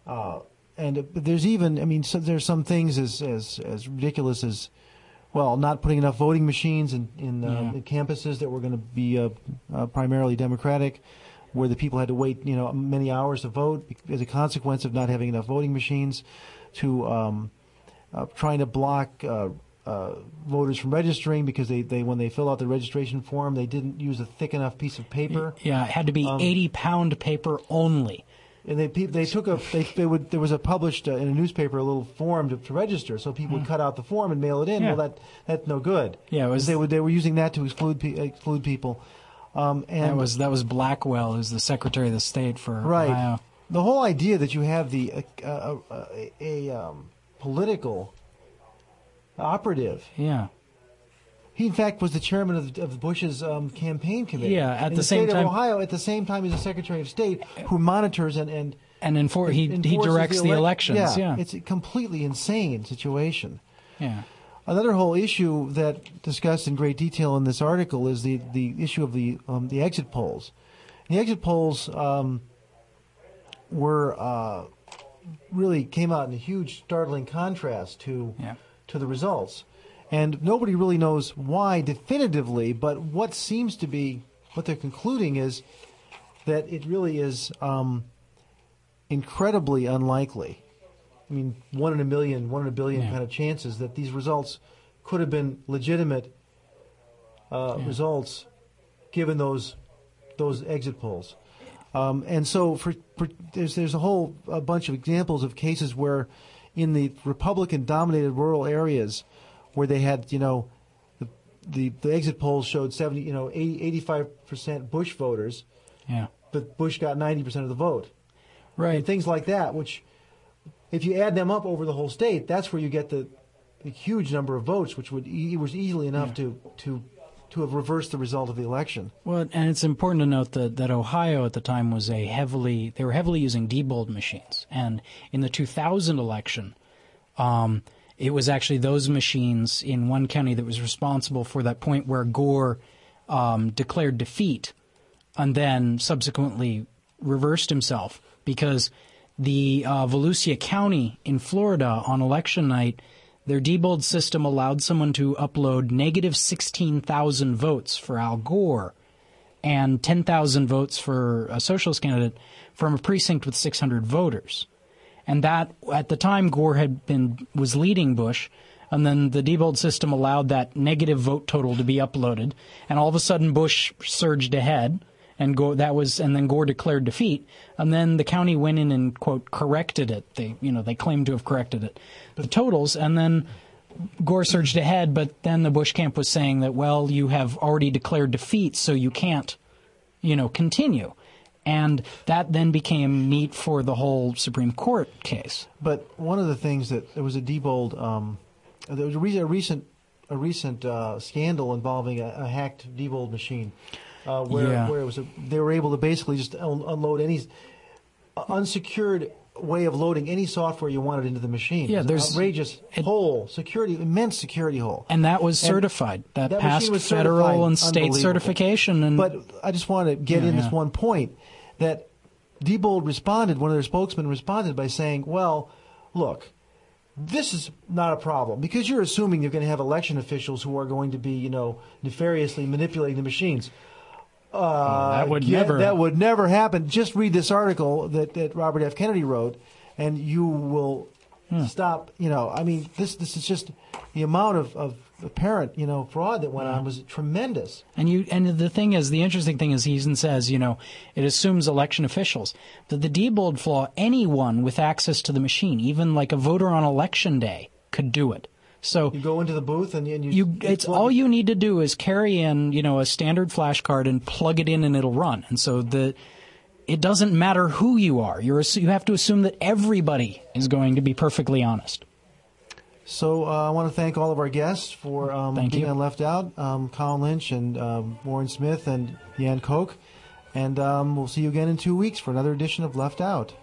Uh, and uh, there's even, I mean, so there's some things as, as, as ridiculous as, well, not putting enough voting machines in, in, uh, Yeah. in campuses that were going to be uh, uh, primarily Democratic, where the people had to wait, you know, many hours to vote as a consequence of not having enough voting machines, to um, uh, trying to block uh, uh, voters from registering because they, they when they fill out the registration form they didn't use a thick enough piece of paper. Yeah, it had to be Um, 80 pound paper only. And they they took a they, they would there was a published uh, in a newspaper a little form to, to register so people would cut out the form and mail it in. Hmm. Yeah. Well, that that's no good. Yeah, it was- they would they were using that to exclude pe- exclude people. Um, and That was that was Blackwell, who's the Secretary of the State for right. Ohio. The whole idea that you have the uh, uh, uh, a, a um, political operative. Yeah. He, in fact, was the chairman of, of Bush's um, campaign committee. Yeah, at the the same state time- of Ohio. At the same time, he's a Secretary of State who monitors and and And enfor- he he directs the, elec- elections. Yeah, Yeah. it's a completely insane situation. yeah. Another whole issue that discussed in great detail in this article is the, the issue of the um, the exit polls. The exit polls um, were uh, really came out in a huge, startling contrast to Yeah. to the results, and nobody really knows why definitively. But what seems to be what they're concluding is that it really is um, incredibly unlikely. I mean, one in a million, one in a billion Yeah. kind of chances that these results could have been legitimate uh, Yeah. results given those those exit polls. Um, and so, for, for there's there's a whole a bunch of examples of cases where, in the Republican-dominated rural areas, where they had you know, the the, the exit polls showed 70 you know 85 percent Bush voters, Yeah. but Bush got 90 percent of the vote Right. and things like that, which, if you add them up over the whole state, that's where you get the, the huge number of votes, which would e- was easily enough to to to have reversed the result of the election. Well, and it's important to note that, that Ohio at the time was a heavily they were heavily using Diebold machines, and in the 2000 election, um, it was actually those machines in one county that was responsible for that point where Gore um, declared defeat, and then subsequently reversed himself because the uh, Volusia County in Florida on election night. Their Diebold system allowed someone to upload negative 16,000 votes for Al Gore and 10,000 votes for a socialist candidate from a precinct with 600 voters. And that, at the time, Gore had been, was leading Bush, and then the Diebold system allowed that negative vote total to be uploaded, and all of a sudden Bush surged ahead, and Gore, that was, and then Gore declared defeat, and then the county went in and, quote, corrected it. They, you know, they claimed to have corrected it, the totals, and then Gore surged ahead, but then the Bush camp was saying that, well, you have already declared defeat, so you can't, you know, continue. And that then became meat for the whole Supreme Court case. But one of the things that there was a Diebold, um, there was a, recent a recent uh, scandal involving a, a hacked Diebold machine, uh, where Yeah. where it was a, they were able to basically just un- unload any unsecured way of loading any software you wanted into the machine. Yeah, there's- outrageous it- hole security immense security hole. And that was certified. That, that passed federal and state certification. And But I just want to get Yeah, in this yeah. one point that Diebold responded, one of their spokesmen responded by saying, well, look, this is not a problem because you're assuming you're going to have election officials who are going to be, you know, nefariously manipulating the machines. Uh, that would yeah, never- That would never happen. Just read this article that, that Robert F. Kennedy wrote, and you will Hmm. stop. You know, I mean, this this is just the amount of, of apparent, you know, fraud that went on was tremendous. And you and the thing is, the interesting thing is, he even says, you know, it assumes election officials. That the Diebold flaw, anyone with access to the machine, even like a voter on election day, could do it. So you go into the booth and, and you, you it's all it. you need to do is carry in, you know, a standard flash card and plug it in and it'll run. And so the it doesn't matter who you are. You're you have to assume that everybody is going to be perfectly honest. So uh, I want to thank all of our guests for um, thank being you. on Left Out, um, Colin Lynch and um, Warren Smith and Jan Kok. And um, we'll see you again in two weeks for another edition of Left Out.